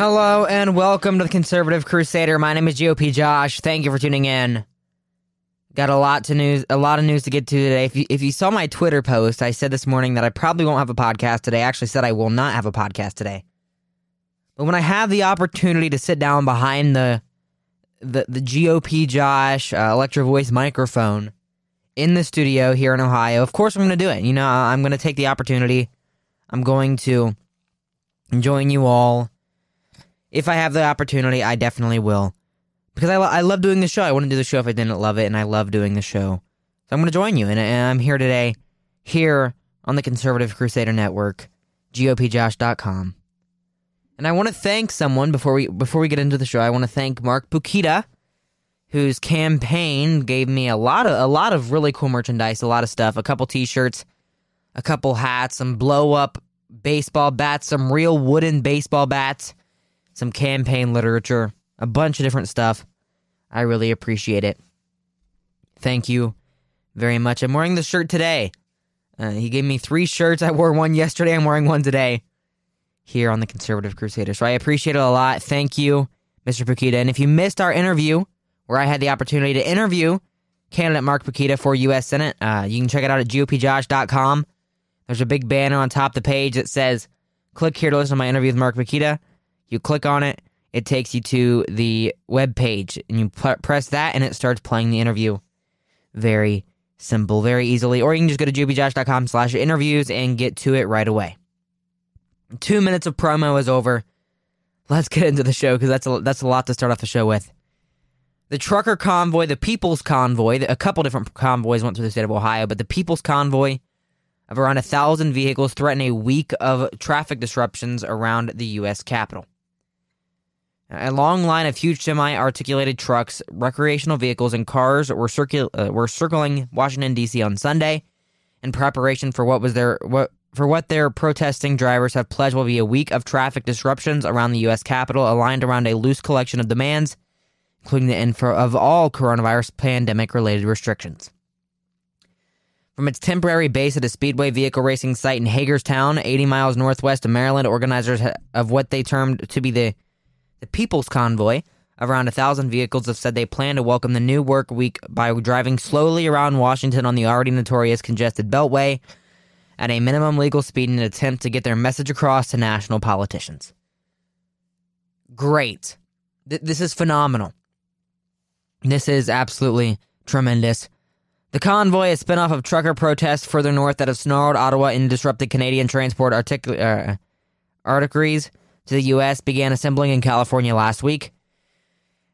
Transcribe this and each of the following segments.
Hello and welcome to the Conservative Crusader. My name is GOP Josh. Thank you for tuning in. Got a lot to news, a lot of news to get to today. If you, if you saw my Twitter post, I said this morning that I probably won't have a podcast today. I actually said I will not have a podcast today. But when I have the opportunity to sit down behind the the, the GOP Josh uh, Electro Voice microphone in the studio here in Ohio, of course I'm going to do it. You know, I'm going to take the opportunity. I'm going to join you all if I have the opportunity, I definitely will. Because I, lo- I love doing the show. I wouldn't do the show if I didn't love it, and I love doing the show. So I'm going to join you, and, and I'm here today, here on the Conservative Crusader Network, GOPJosh.com. And I want to thank someone before we before we get into the show. I want to thank Mark Pukita, whose campaign gave me a lot of a lot of really cool merchandise, a lot of stuff, a couple T-shirts, a couple hats, some blow up baseball bats, some real wooden baseball bats some campaign literature, a bunch of different stuff. I really appreciate it. Thank you very much. I'm wearing the shirt today. Uh, he gave me three shirts. I wore one yesterday. I'm wearing one today here on the Conservative Crusader. So I appreciate it a lot. Thank you, Mr. Pukita. And if you missed our interview, where I had the opportunity to interview candidate Mark Pukita for U.S. Senate, uh, you can check it out at gopjosh.com. There's a big banner on top of the page that says, click here to listen to my interview with Mark Pukita. You click on it, it takes you to the web page, and you press that, and it starts playing the interview. Very simple, very easily. Or you can just go to gopjosh.com slash interviews and get to it right away. Two minutes of promo is over. Let's get into the show because that's a, that's a lot to start off the show with. The trucker convoy, the People's Convoy, a couple different convoys went through the state of Ohio, but the People's Convoy of around a thousand vehicles threaten a week of traffic disruptions around the U.S. Capitol. A long line of huge semi-articulated trucks, recreational vehicles, and cars were, circul- uh, were circling Washington D.C. on Sunday in preparation for what was their what for what their protesting drivers have pledged will be a week of traffic disruptions around the U.S. Capitol, aligned around a loose collection of demands, including the end of all coronavirus pandemic-related restrictions. From its temporary base at a speedway vehicle racing site in Hagerstown, 80 miles northwest of Maryland, organizers of what they termed to be the the People's Convoy, around a thousand vehicles, have said they plan to welcome the new work week by driving slowly around Washington on the already notorious congested Beltway at a minimum legal speed in an attempt to get their message across to national politicians. Great. Th- this is phenomenal. This is absolutely tremendous. The convoy, a spinoff of trucker protests further north that have snarled Ottawa and disrupted Canadian transport artic- uh, arteries, to the U.S. began assembling in California last week.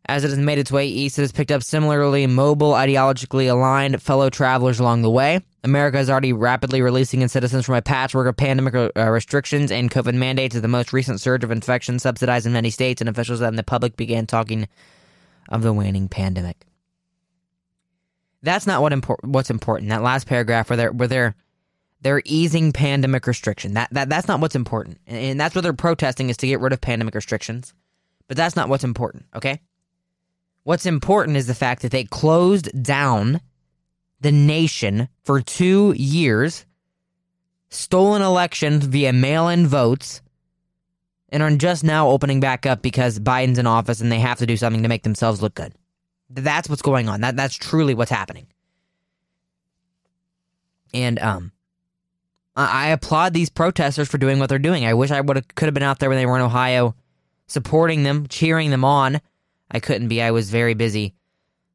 As it has made its way east, it has picked up similarly mobile, ideologically aligned fellow travelers along the way. America is already rapidly releasing its citizens from a patchwork of pandemic uh, restrictions and COVID mandates as the most recent surge of infections subsidized in many states, and officials and the public began talking of the waning pandemic. That's not what impor- what's important. That last paragraph where they're, where they're they're easing pandemic restriction. That, that that's not what's important. And that's what they're protesting is to get rid of pandemic restrictions. But that's not what's important, okay? What's important is the fact that they closed down the nation for 2 years, stolen elections via mail-in votes, and are just now opening back up because Biden's in office and they have to do something to make themselves look good. That's what's going on. That that's truly what's happening. And um I applaud these protesters for doing what they're doing. I wish I would could have been out there when they were in Ohio, supporting them, cheering them on. I couldn't be. I was very busy.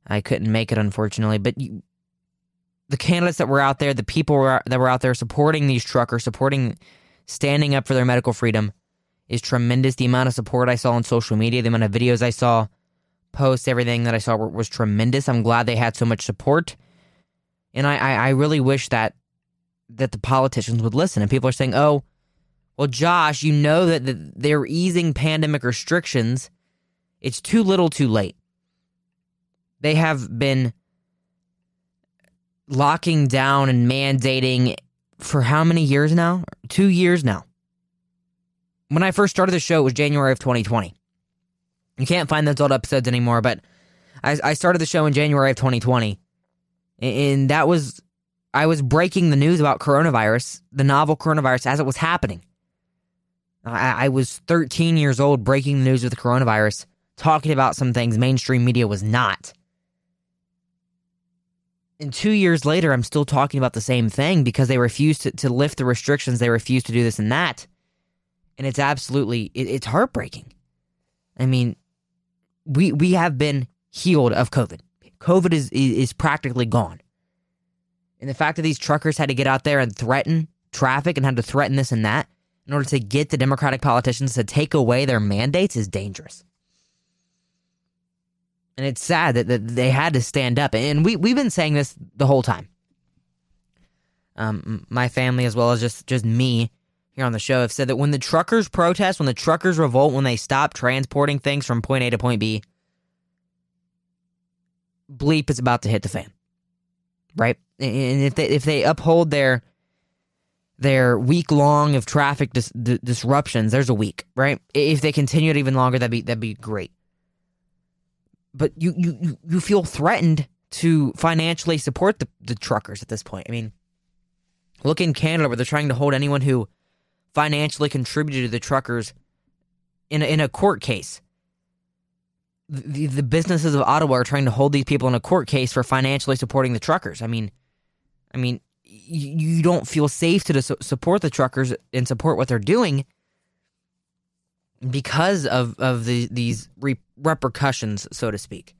I couldn't make it, unfortunately. But you, the candidates that were out there, the people were, that were out there supporting these truckers, supporting, standing up for their medical freedom, is tremendous. The amount of support I saw on social media, the amount of videos I saw, posts, everything that I saw was tremendous. I'm glad they had so much support, and I, I, I really wish that that the politicians would listen. And people are saying, oh, well, Josh, you know that they're easing pandemic restrictions. It's too little too late. They have been locking down and mandating for how many years now? Two years now. When I first started the show, it was January of 2020. You can't find those old episodes anymore, but I, I started the show in January of 2020. And that was I was breaking the news about coronavirus, the novel coronavirus, as it was happening. I, I was 13 years old breaking the news with the coronavirus, talking about some things mainstream media was not. And two years later, I'm still talking about the same thing because they refused to, to lift the restrictions. They refused to do this and that. And it's absolutely, it, it's heartbreaking. I mean, we we have been healed of COVID. COVID is is practically gone. And the fact that these truckers had to get out there and threaten traffic and had to threaten this and that in order to get the Democratic politicians to take away their mandates is dangerous. And it's sad that, that they had to stand up. And we, we've been saying this the whole time. Um, my family, as well as just, just me here on the show, have said that when the truckers protest, when the truckers revolt, when they stop transporting things from point A to point B, bleep is about to hit the fan. Right? And if they if they uphold their their week long of traffic dis- d- disruptions, there's a week, right? If they continue it even longer, that'd be that'd be great. But you you you feel threatened to financially support the, the truckers at this point. I mean, look in Canada where they're trying to hold anyone who financially contributed to the truckers in a, in a court case. The, the businesses of Ottawa are trying to hold these people in a court case for financially supporting the truckers. I mean, I mean, you don't feel safe to support the truckers and support what they're doing because of of the, these re- repercussions, so to speak.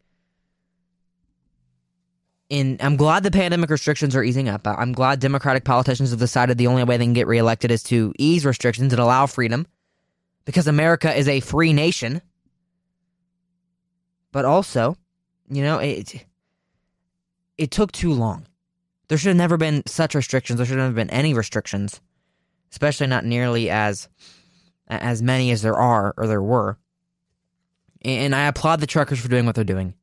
And I'm glad the pandemic restrictions are easing up. I'm glad Democratic politicians have decided the only way they can get reelected is to ease restrictions and allow freedom because America is a free nation. But also, you know, it it took too long. There should have never been such restrictions. There shouldn't have been any restrictions, especially not nearly as as many as there are or there were. And I applaud the truckers for doing what they're doing.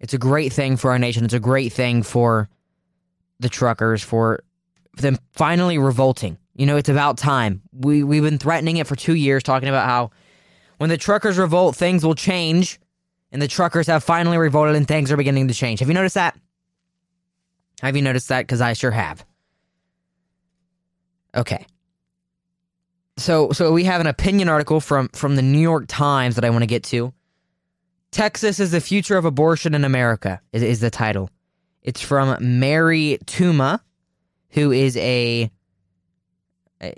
It's a great thing for our nation. It's a great thing for the truckers for them finally revolting. You know, it's about time. We we've been threatening it for 2 years talking about how when the truckers revolt things will change and the truckers have finally revolted and things are beginning to change. Have you noticed that? Have you noticed that? Because I sure have. Okay. So so we have an opinion article from from the New York Times that I want to get to. Texas is the future of abortion in America is, is the title. It's from Mary Tuma, who is a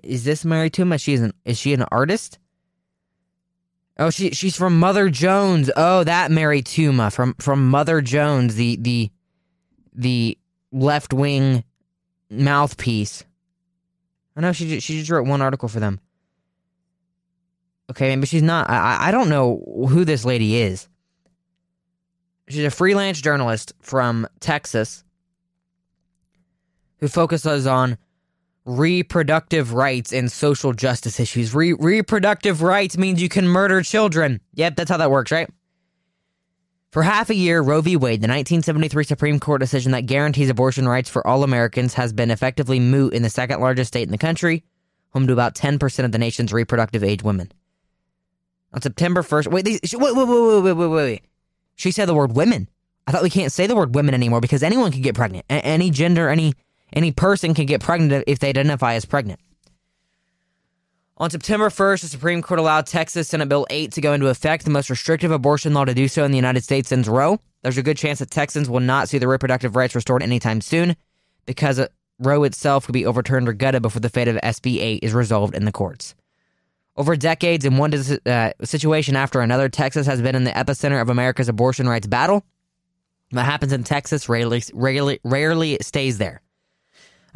is this Mary Tuma? She's an is she an artist? Oh, she she's from Mother Jones. Oh, that Mary Tuma from from Mother Jones, the the the left wing mouthpiece. I know she she just wrote one article for them. Okay, but she's not. I I don't know who this lady is. She's a freelance journalist from Texas who focuses on reproductive rights and social justice issues. Re- reproductive rights means you can murder children. Yep, that's how that works, right? For half a year, Roe v. Wade, the 1973 Supreme Court decision that guarantees abortion rights for all Americans, has been effectively moot in the second largest state in the country, home to about 10% of the nation's reproductive age women. On September 1st, wait, these, wait, wait, wait, wait, wait, wait, wait. She said the word women. I thought we can't say the word women anymore because anyone can get pregnant. A- any gender, any any person can get pregnant if they identify as pregnant. On September 1st, the Supreme Court allowed Texas Senate Bill 8 to go into effect, the most restrictive abortion law to do so in the United States since Roe. There's a good chance that Texans will not see their reproductive rights restored anytime soon because Roe itself could be overturned or gutted before the fate of SB 8 is resolved in the courts. Over decades, in one uh, situation after another, Texas has been in the epicenter of America's abortion rights battle. What happens in Texas rarely, rarely, rarely stays there.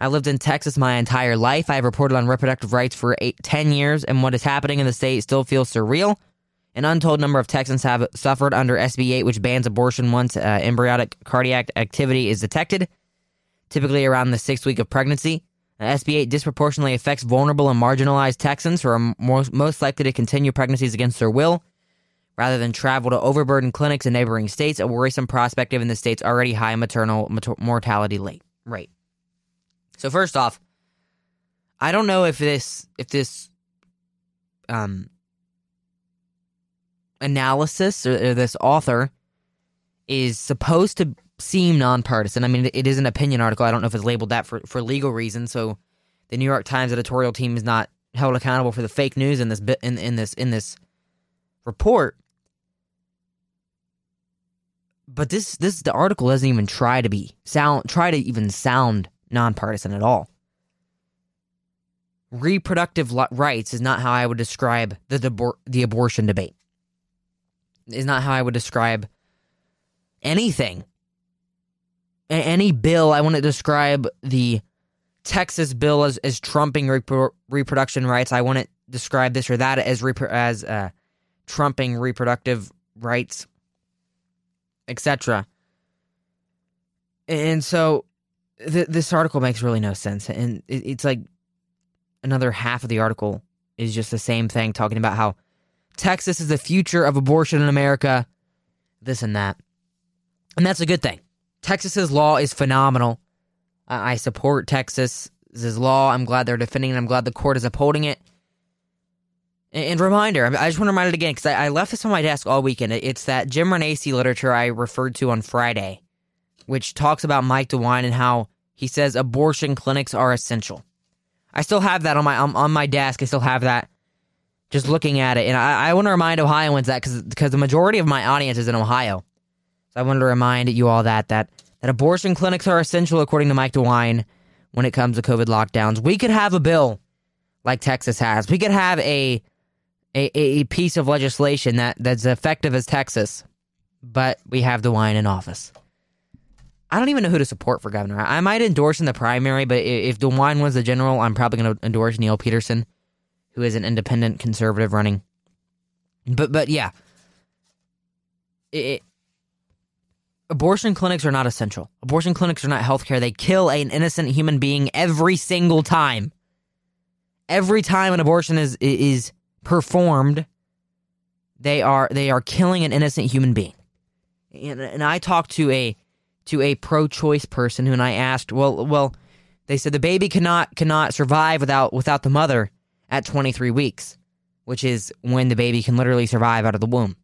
I lived in Texas my entire life. I have reported on reproductive rights for eight, 10 years, and what is happening in the state still feels surreal. An untold number of Texans have suffered under SB 8, which bans abortion once uh, embryonic cardiac activity is detected, typically around the sixth week of pregnancy. SB 8 disproportionately affects vulnerable and marginalized Texans who are most, most likely to continue pregnancies against their will rather than travel to overburdened clinics in neighboring states, a worrisome prospect given the state's already high maternal mortality rate. So first off, I don't know if this if this um analysis or, or this author is supposed to seem nonpartisan. I mean, it is an opinion article. I don't know if it's labeled that for, for legal reasons. So the New York Times editorial team is not held accountable for the fake news in this in in this in this report. But this this the article doesn't even try to be sound try to even sound nonpartisan at all. Reproductive rights is not how I would describe the the, the abortion debate. Is not how I would describe anything. A- any bill I want to describe the Texas bill as, as trumping repro- reproduction rights. I want to describe this or that as repro- as uh, trumping reproductive rights etc. And so th- this article makes really no sense. And it- it's like another half of the article is just the same thing, talking about how Texas is the future of abortion in America, this and that. And that's a good thing. Texas's law is phenomenal. I, I support Texas's law. I'm glad they're defending it. I'm glad the court is upholding it. And reminder, I just want to remind it again because I, left this on my desk all weekend. It's that Jim Renacci literature I referred to on Friday, which talks about Mike DeWine and how he says abortion clinics are essential. I still have that on my on, on my desk. I still have that. Just looking at it, and I, I want to remind Ohioans that because because the majority of my audience is in Ohio, so I wanted to remind you all that that that abortion clinics are essential according to Mike DeWine when it comes to COVID lockdowns. We could have a bill like Texas has. We could have a a, a piece of legislation that, that's effective as Texas, but we have DeWine in office. I don't even know who to support for governor. I might endorse in the primary, but if DeWine was the general, I'm probably going to endorse Neil Peterson, who is an independent conservative running. But but yeah, it, abortion clinics are not essential. Abortion clinics are not healthcare. They kill an innocent human being every single time. Every time an abortion is is performed, they are they are killing an innocent human being. And, and I talked to a to a pro-choice person who and I asked, well, well, they said the baby cannot cannot survive without without the mother at 23 weeks, which is when the baby can literally survive out of the womb.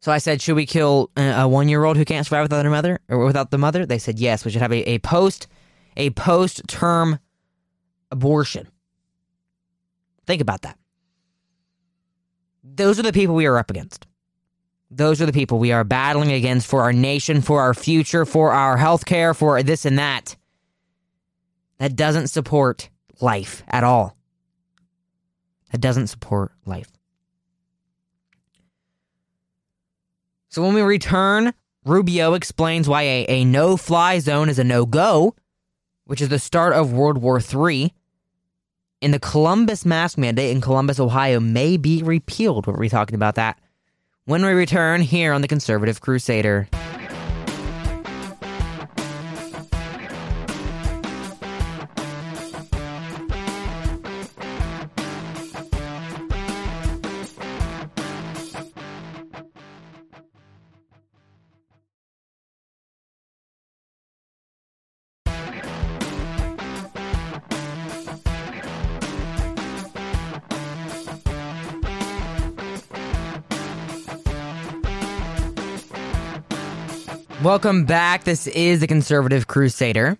So I said, should we kill a one year old who can't survive without her mother or without the mother? They said yes. We should have a, a post a post term abortion. Think about that. Those are the people we are up against. Those are the people we are battling against for our nation, for our future, for our health care, for this and that. That doesn't support life at all. That doesn't support life. So when we return, Rubio explains why a, a no fly zone is a no go, which is the start of World War III and the Columbus mask mandate in Columbus, Ohio may be repealed. We'll be talking about that when we return here on the Conservative Crusader. Welcome back. This is the Conservative Crusader.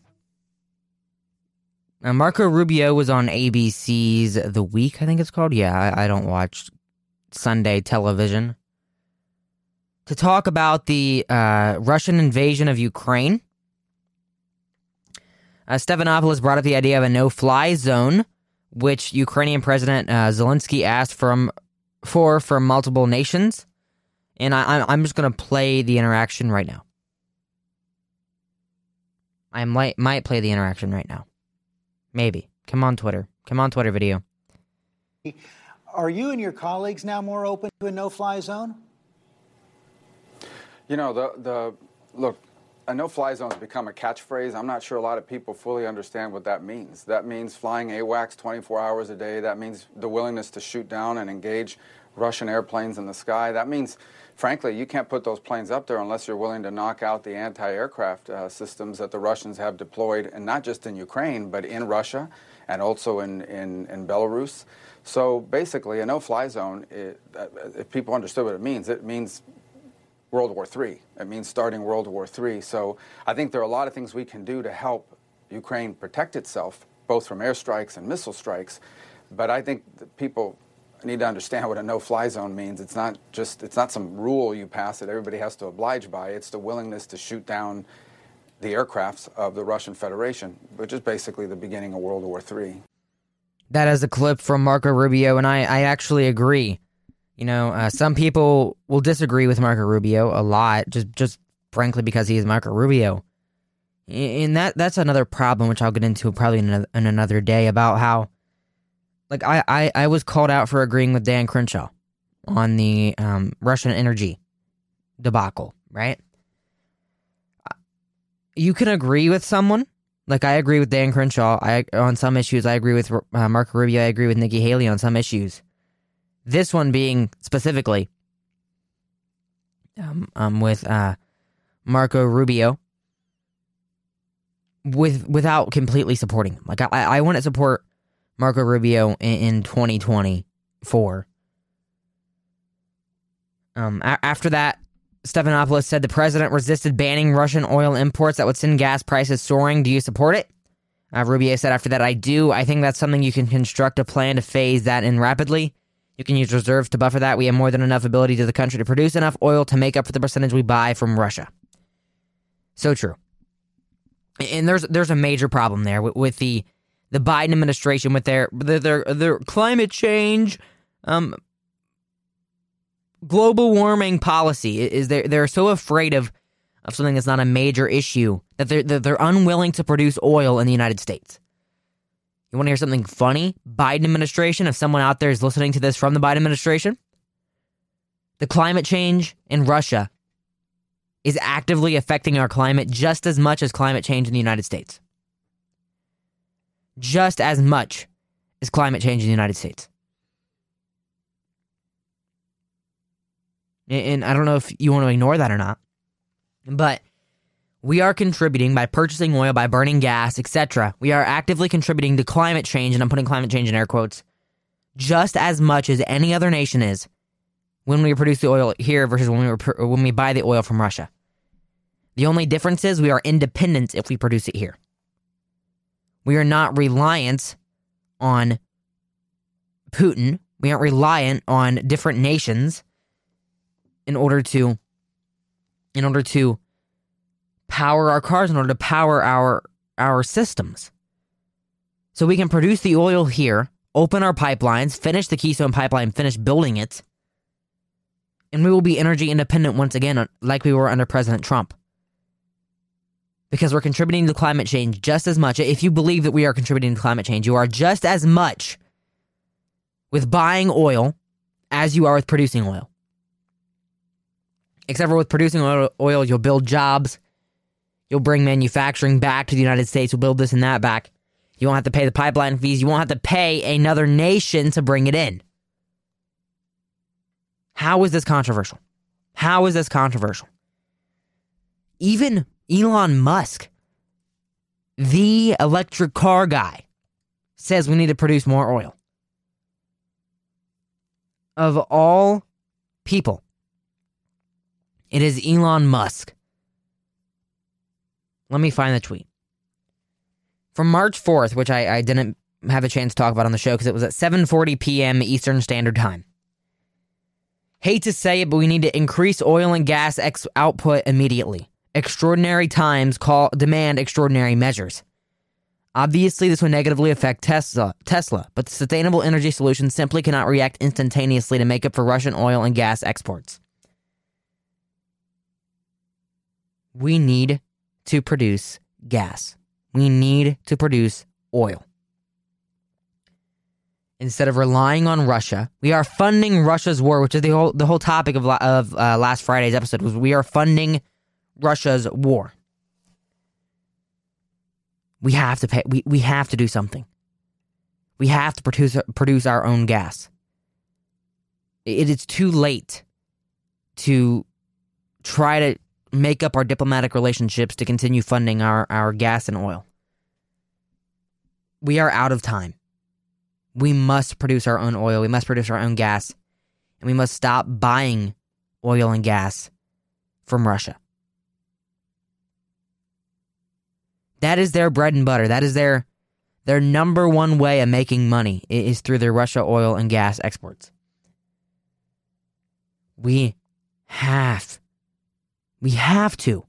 Now, Marco Rubio was on ABC's The Week, I think it's called. Yeah, I, I don't watch Sunday television. To talk about the uh, Russian invasion of Ukraine. Uh, Stephanopoulos brought up the idea of a no fly zone, which Ukrainian President uh, Zelensky asked from, for from multiple nations. And I, I'm just going to play the interaction right now. I might might play the interaction right now. Maybe. Come on Twitter. Come on Twitter video. Are you and your colleagues now more open to a no-fly zone? You know, the the look, a no-fly zone has become a catchphrase. I'm not sure a lot of people fully understand what that means. That means flying AWACS 24 hours a day. That means the willingness to shoot down and engage Russian airplanes in the sky. That means frankly, you can't put those planes up there unless you're willing to knock out the anti-aircraft uh, systems that the Russians have deployed, and not just in Ukraine, but in Russia and also in, in, in Belarus. So basically, a no-fly zone, it, uh, if people understood what it means, it means World War III. It means starting World War III. So I think there are a lot of things we can do to help Ukraine protect itself both from airstrikes and missile strikes. But I think that people need to understand what a no-fly zone means. It's not just it's not some rule you pass that everybody has to oblige by. It's the willingness to shoot down the aircrafts of the Russian Federation, which is basically the beginning of World War III. That is a clip from Marco Rubio, and I, I actually agree. You know, uh, some people will disagree with Marco Rubio a lot, just just frankly because he is Marco Rubio. And that that's another problem, which I'll get into probably in another, in another day about how, like I, I I was called out for agreeing with Dan Crenshaw on the um, Russian energy debacle, right? You can agree with someone, like I agree with Dan Crenshaw. I on some issues I agree with uh, Marco Rubio. I agree with Nikki Haley on some issues. This one being specifically, um, um with uh, Marco Rubio with without completely supporting him. Like I, I want to support Marco Rubio in, in 2024. Um, a- after that, Stephanopoulos said the president resisted banning Russian oil imports that would send gas prices soaring. Do you support it? Uh, Rubio said after that, I do. I think that's something you can construct a plan to phase that in rapidly. You can use reserves to buffer that. We have more than enough ability to the country to produce enough oil to make up for the percentage we buy from Russia. So true. And there's there's a major problem there with, with the the Biden administration with their their their, climate change um global warming policy is they they're so afraid of of something that's not a major issue that they're that they're unwilling to produce oil in the United States. You want to hear something funny? Biden administration, if someone out there is listening to this from the Biden administration, the climate change in Russia is actively affecting our climate just as much as climate change in the United States. Just as much as climate change in the United States. And I don't know if you want to ignore that or not, but we are contributing by purchasing oil, by burning gas, etc. We are actively contributing to climate change, and I'm putting climate change in air quotes, just as much as any other nation is when we produce the oil here versus when we when we buy the oil from Russia. The only difference is we are independent if we produce it here. We are not reliant on Putin. We aren't reliant on different nations in order to in order to power our cars in order to power our our systems. So we can produce the oil here, open our pipelines, finish the Keystone pipeline, finish building it, and we will be energy independent once again like we were under President Trump. Because we're contributing to climate change just as much. If you believe that we are contributing to climate change, you are just as much with buying oil as you are with producing oil. Except for with producing oil, oil, you'll build jobs. You'll bring manufacturing back to the United States. You'll build this and that back. You won't have to pay the pipeline fees. You won't have to pay another nation to bring it in. How is this controversial? How is this controversial? Even Elon Musk, the electric car guy, says we need to produce more oil. Of all people, it is Elon Musk. Let me find the tweet. From March 4th, which I, I didn't have a chance to talk about on the show because it was at 7:40 p.m. Eastern Standard Time. Hate to say it, but we need to increase oil and gas ex- output immediately. Extraordinary times call demand extraordinary measures. Obviously, this would negatively affect Tesla, Tesla, but the sustainable energy solution simply cannot react instantaneously to make up for Russian oil and gas exports. We need to produce gas. We need to produce oil. Instead of relying on Russia, we are funding Russia's war, which is the whole the whole topic of of uh, last Friday's episode. Was we are funding Russia's war. We have to pay. We, we have to do something. We have to produce produce our own gas. It is too late to try to make up our diplomatic relationships to continue funding our, our gas and oil. We are out of time. We must produce our own oil. We must produce our own gas. And we must stop buying oil and gas from Russia. That is their bread and butter. That is their Their number one way of making money is through their Russia oil and gas exports. We have, we have to.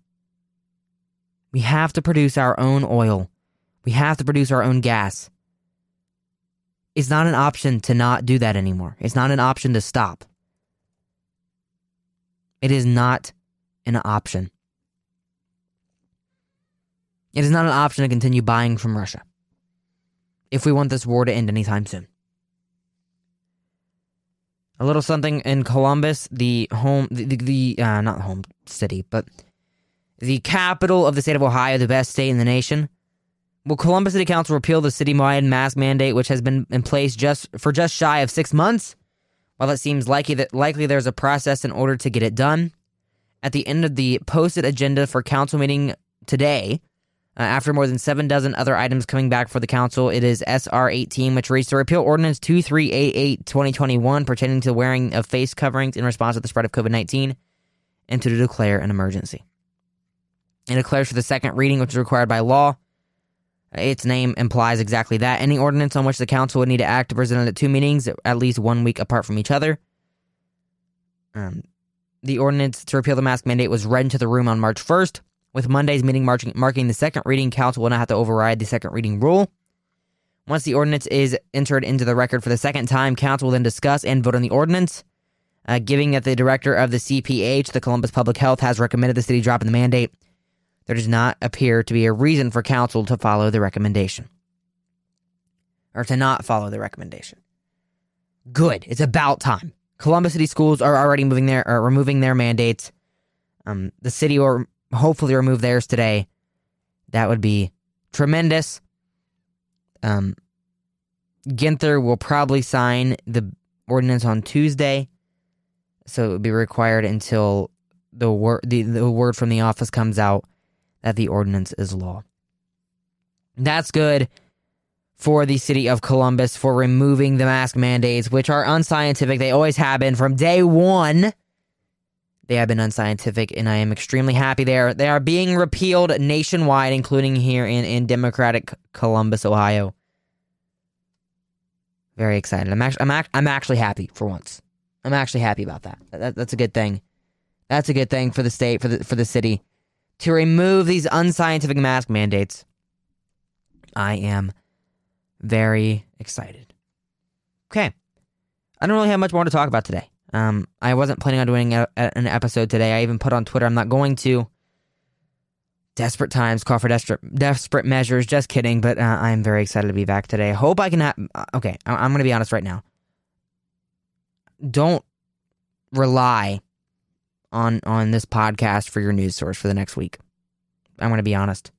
We have to produce our own oil. We have to produce our own gas. It's not an option to not do that anymore. It's not an option to stop. It is not an option. It is not an option to continue buying from Russia if we want this war to end anytime soon. A little something in Columbus, the home, the, the, the uh, not home city, but the capital of the state of Ohio, the best state in the nation. Will Columbus City Council repeal the citywide mask mandate, which has been in place just for just shy of six months? While it seems likely that likely there's a process in order to get it done, at the end of the posted agenda for council meeting today, uh, after more than seven dozen other items coming back for the council, it is SR 18, which reads to repeal Ordinance 2388 2021 pertaining to the wearing of face coverings in response to the spread of COVID 19 and to declare an emergency. It declares for the second reading, which is required by law. Its name implies exactly that. Any ordinance on which the council would need to act to present at two meetings, at least one week apart from each other. Um, the ordinance to repeal the mask mandate was read into the room on March 1st. With Monday's meeting marking, marking the second reading, council will not have to override the second reading rule. Once the ordinance is entered into the record for the second time, council will then discuss and vote on the ordinance. Uh, giving that the director of the CPH, the Columbus Public Health, has recommended the city drop the mandate, there does not appear to be a reason for council to follow the recommendation. Or to not follow the recommendation. Good. It's about time. Columbus City schools are already moving their, or removing their mandates. Um, the city will hopefully remove theirs today. That would be tremendous. Um, Ginther will probably sign the ordinance on Tuesday, so it would be required until the word the, the word from the office comes out that the ordinance is law. That's good for the city of Columbus for removing the mask mandates, which are unscientific. They always have been from day one. They have been unscientific, and I am extremely happy they are, they are being repealed nationwide, including here in, in Democratic Columbus, Ohio. Very excited. I'm actually, I'm, act, I'm actually happy for once. I'm actually happy about that. that. That's a good thing. That's a good thing for the state, for the for the city, to remove these unscientific mask mandates. I am very excited. Okay, I don't really have much more to talk about today. Um, I wasn't planning on doing a, a, an episode today. I even put on Twitter I'm not going to. Desperate times call for desperate desperate measures. Just kidding, but uh, I'm very excited to be back today. Hope I can have. Uh, okay, I, I'm going to be honest right now. Don't rely on on this podcast for your news source for the next week. I'm going to be honest.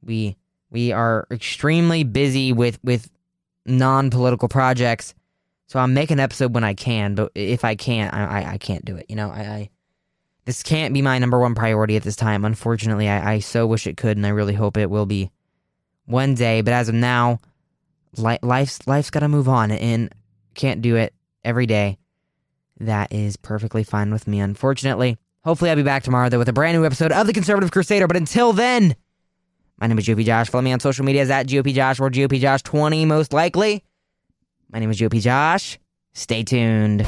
We we are extremely busy with with non-political projects so I'm making an episode when I can, but if I can't, I, I, I can't do it. You know, I, I, this can't be my number one priority at this time. Unfortunately, I, I so wish it could, and I really hope it will be one day. But as of now, li- life's life's got to move on, and can't do it every day. That is perfectly fine with me. Unfortunately, hopefully I'll be back tomorrow though with a brand new episode of the Conservative Crusader. But until then, my name is GOP Josh. Follow me on social media at GOP Josh or GOP Josh 20 most likely. My name is GOP Josh. Stay tuned.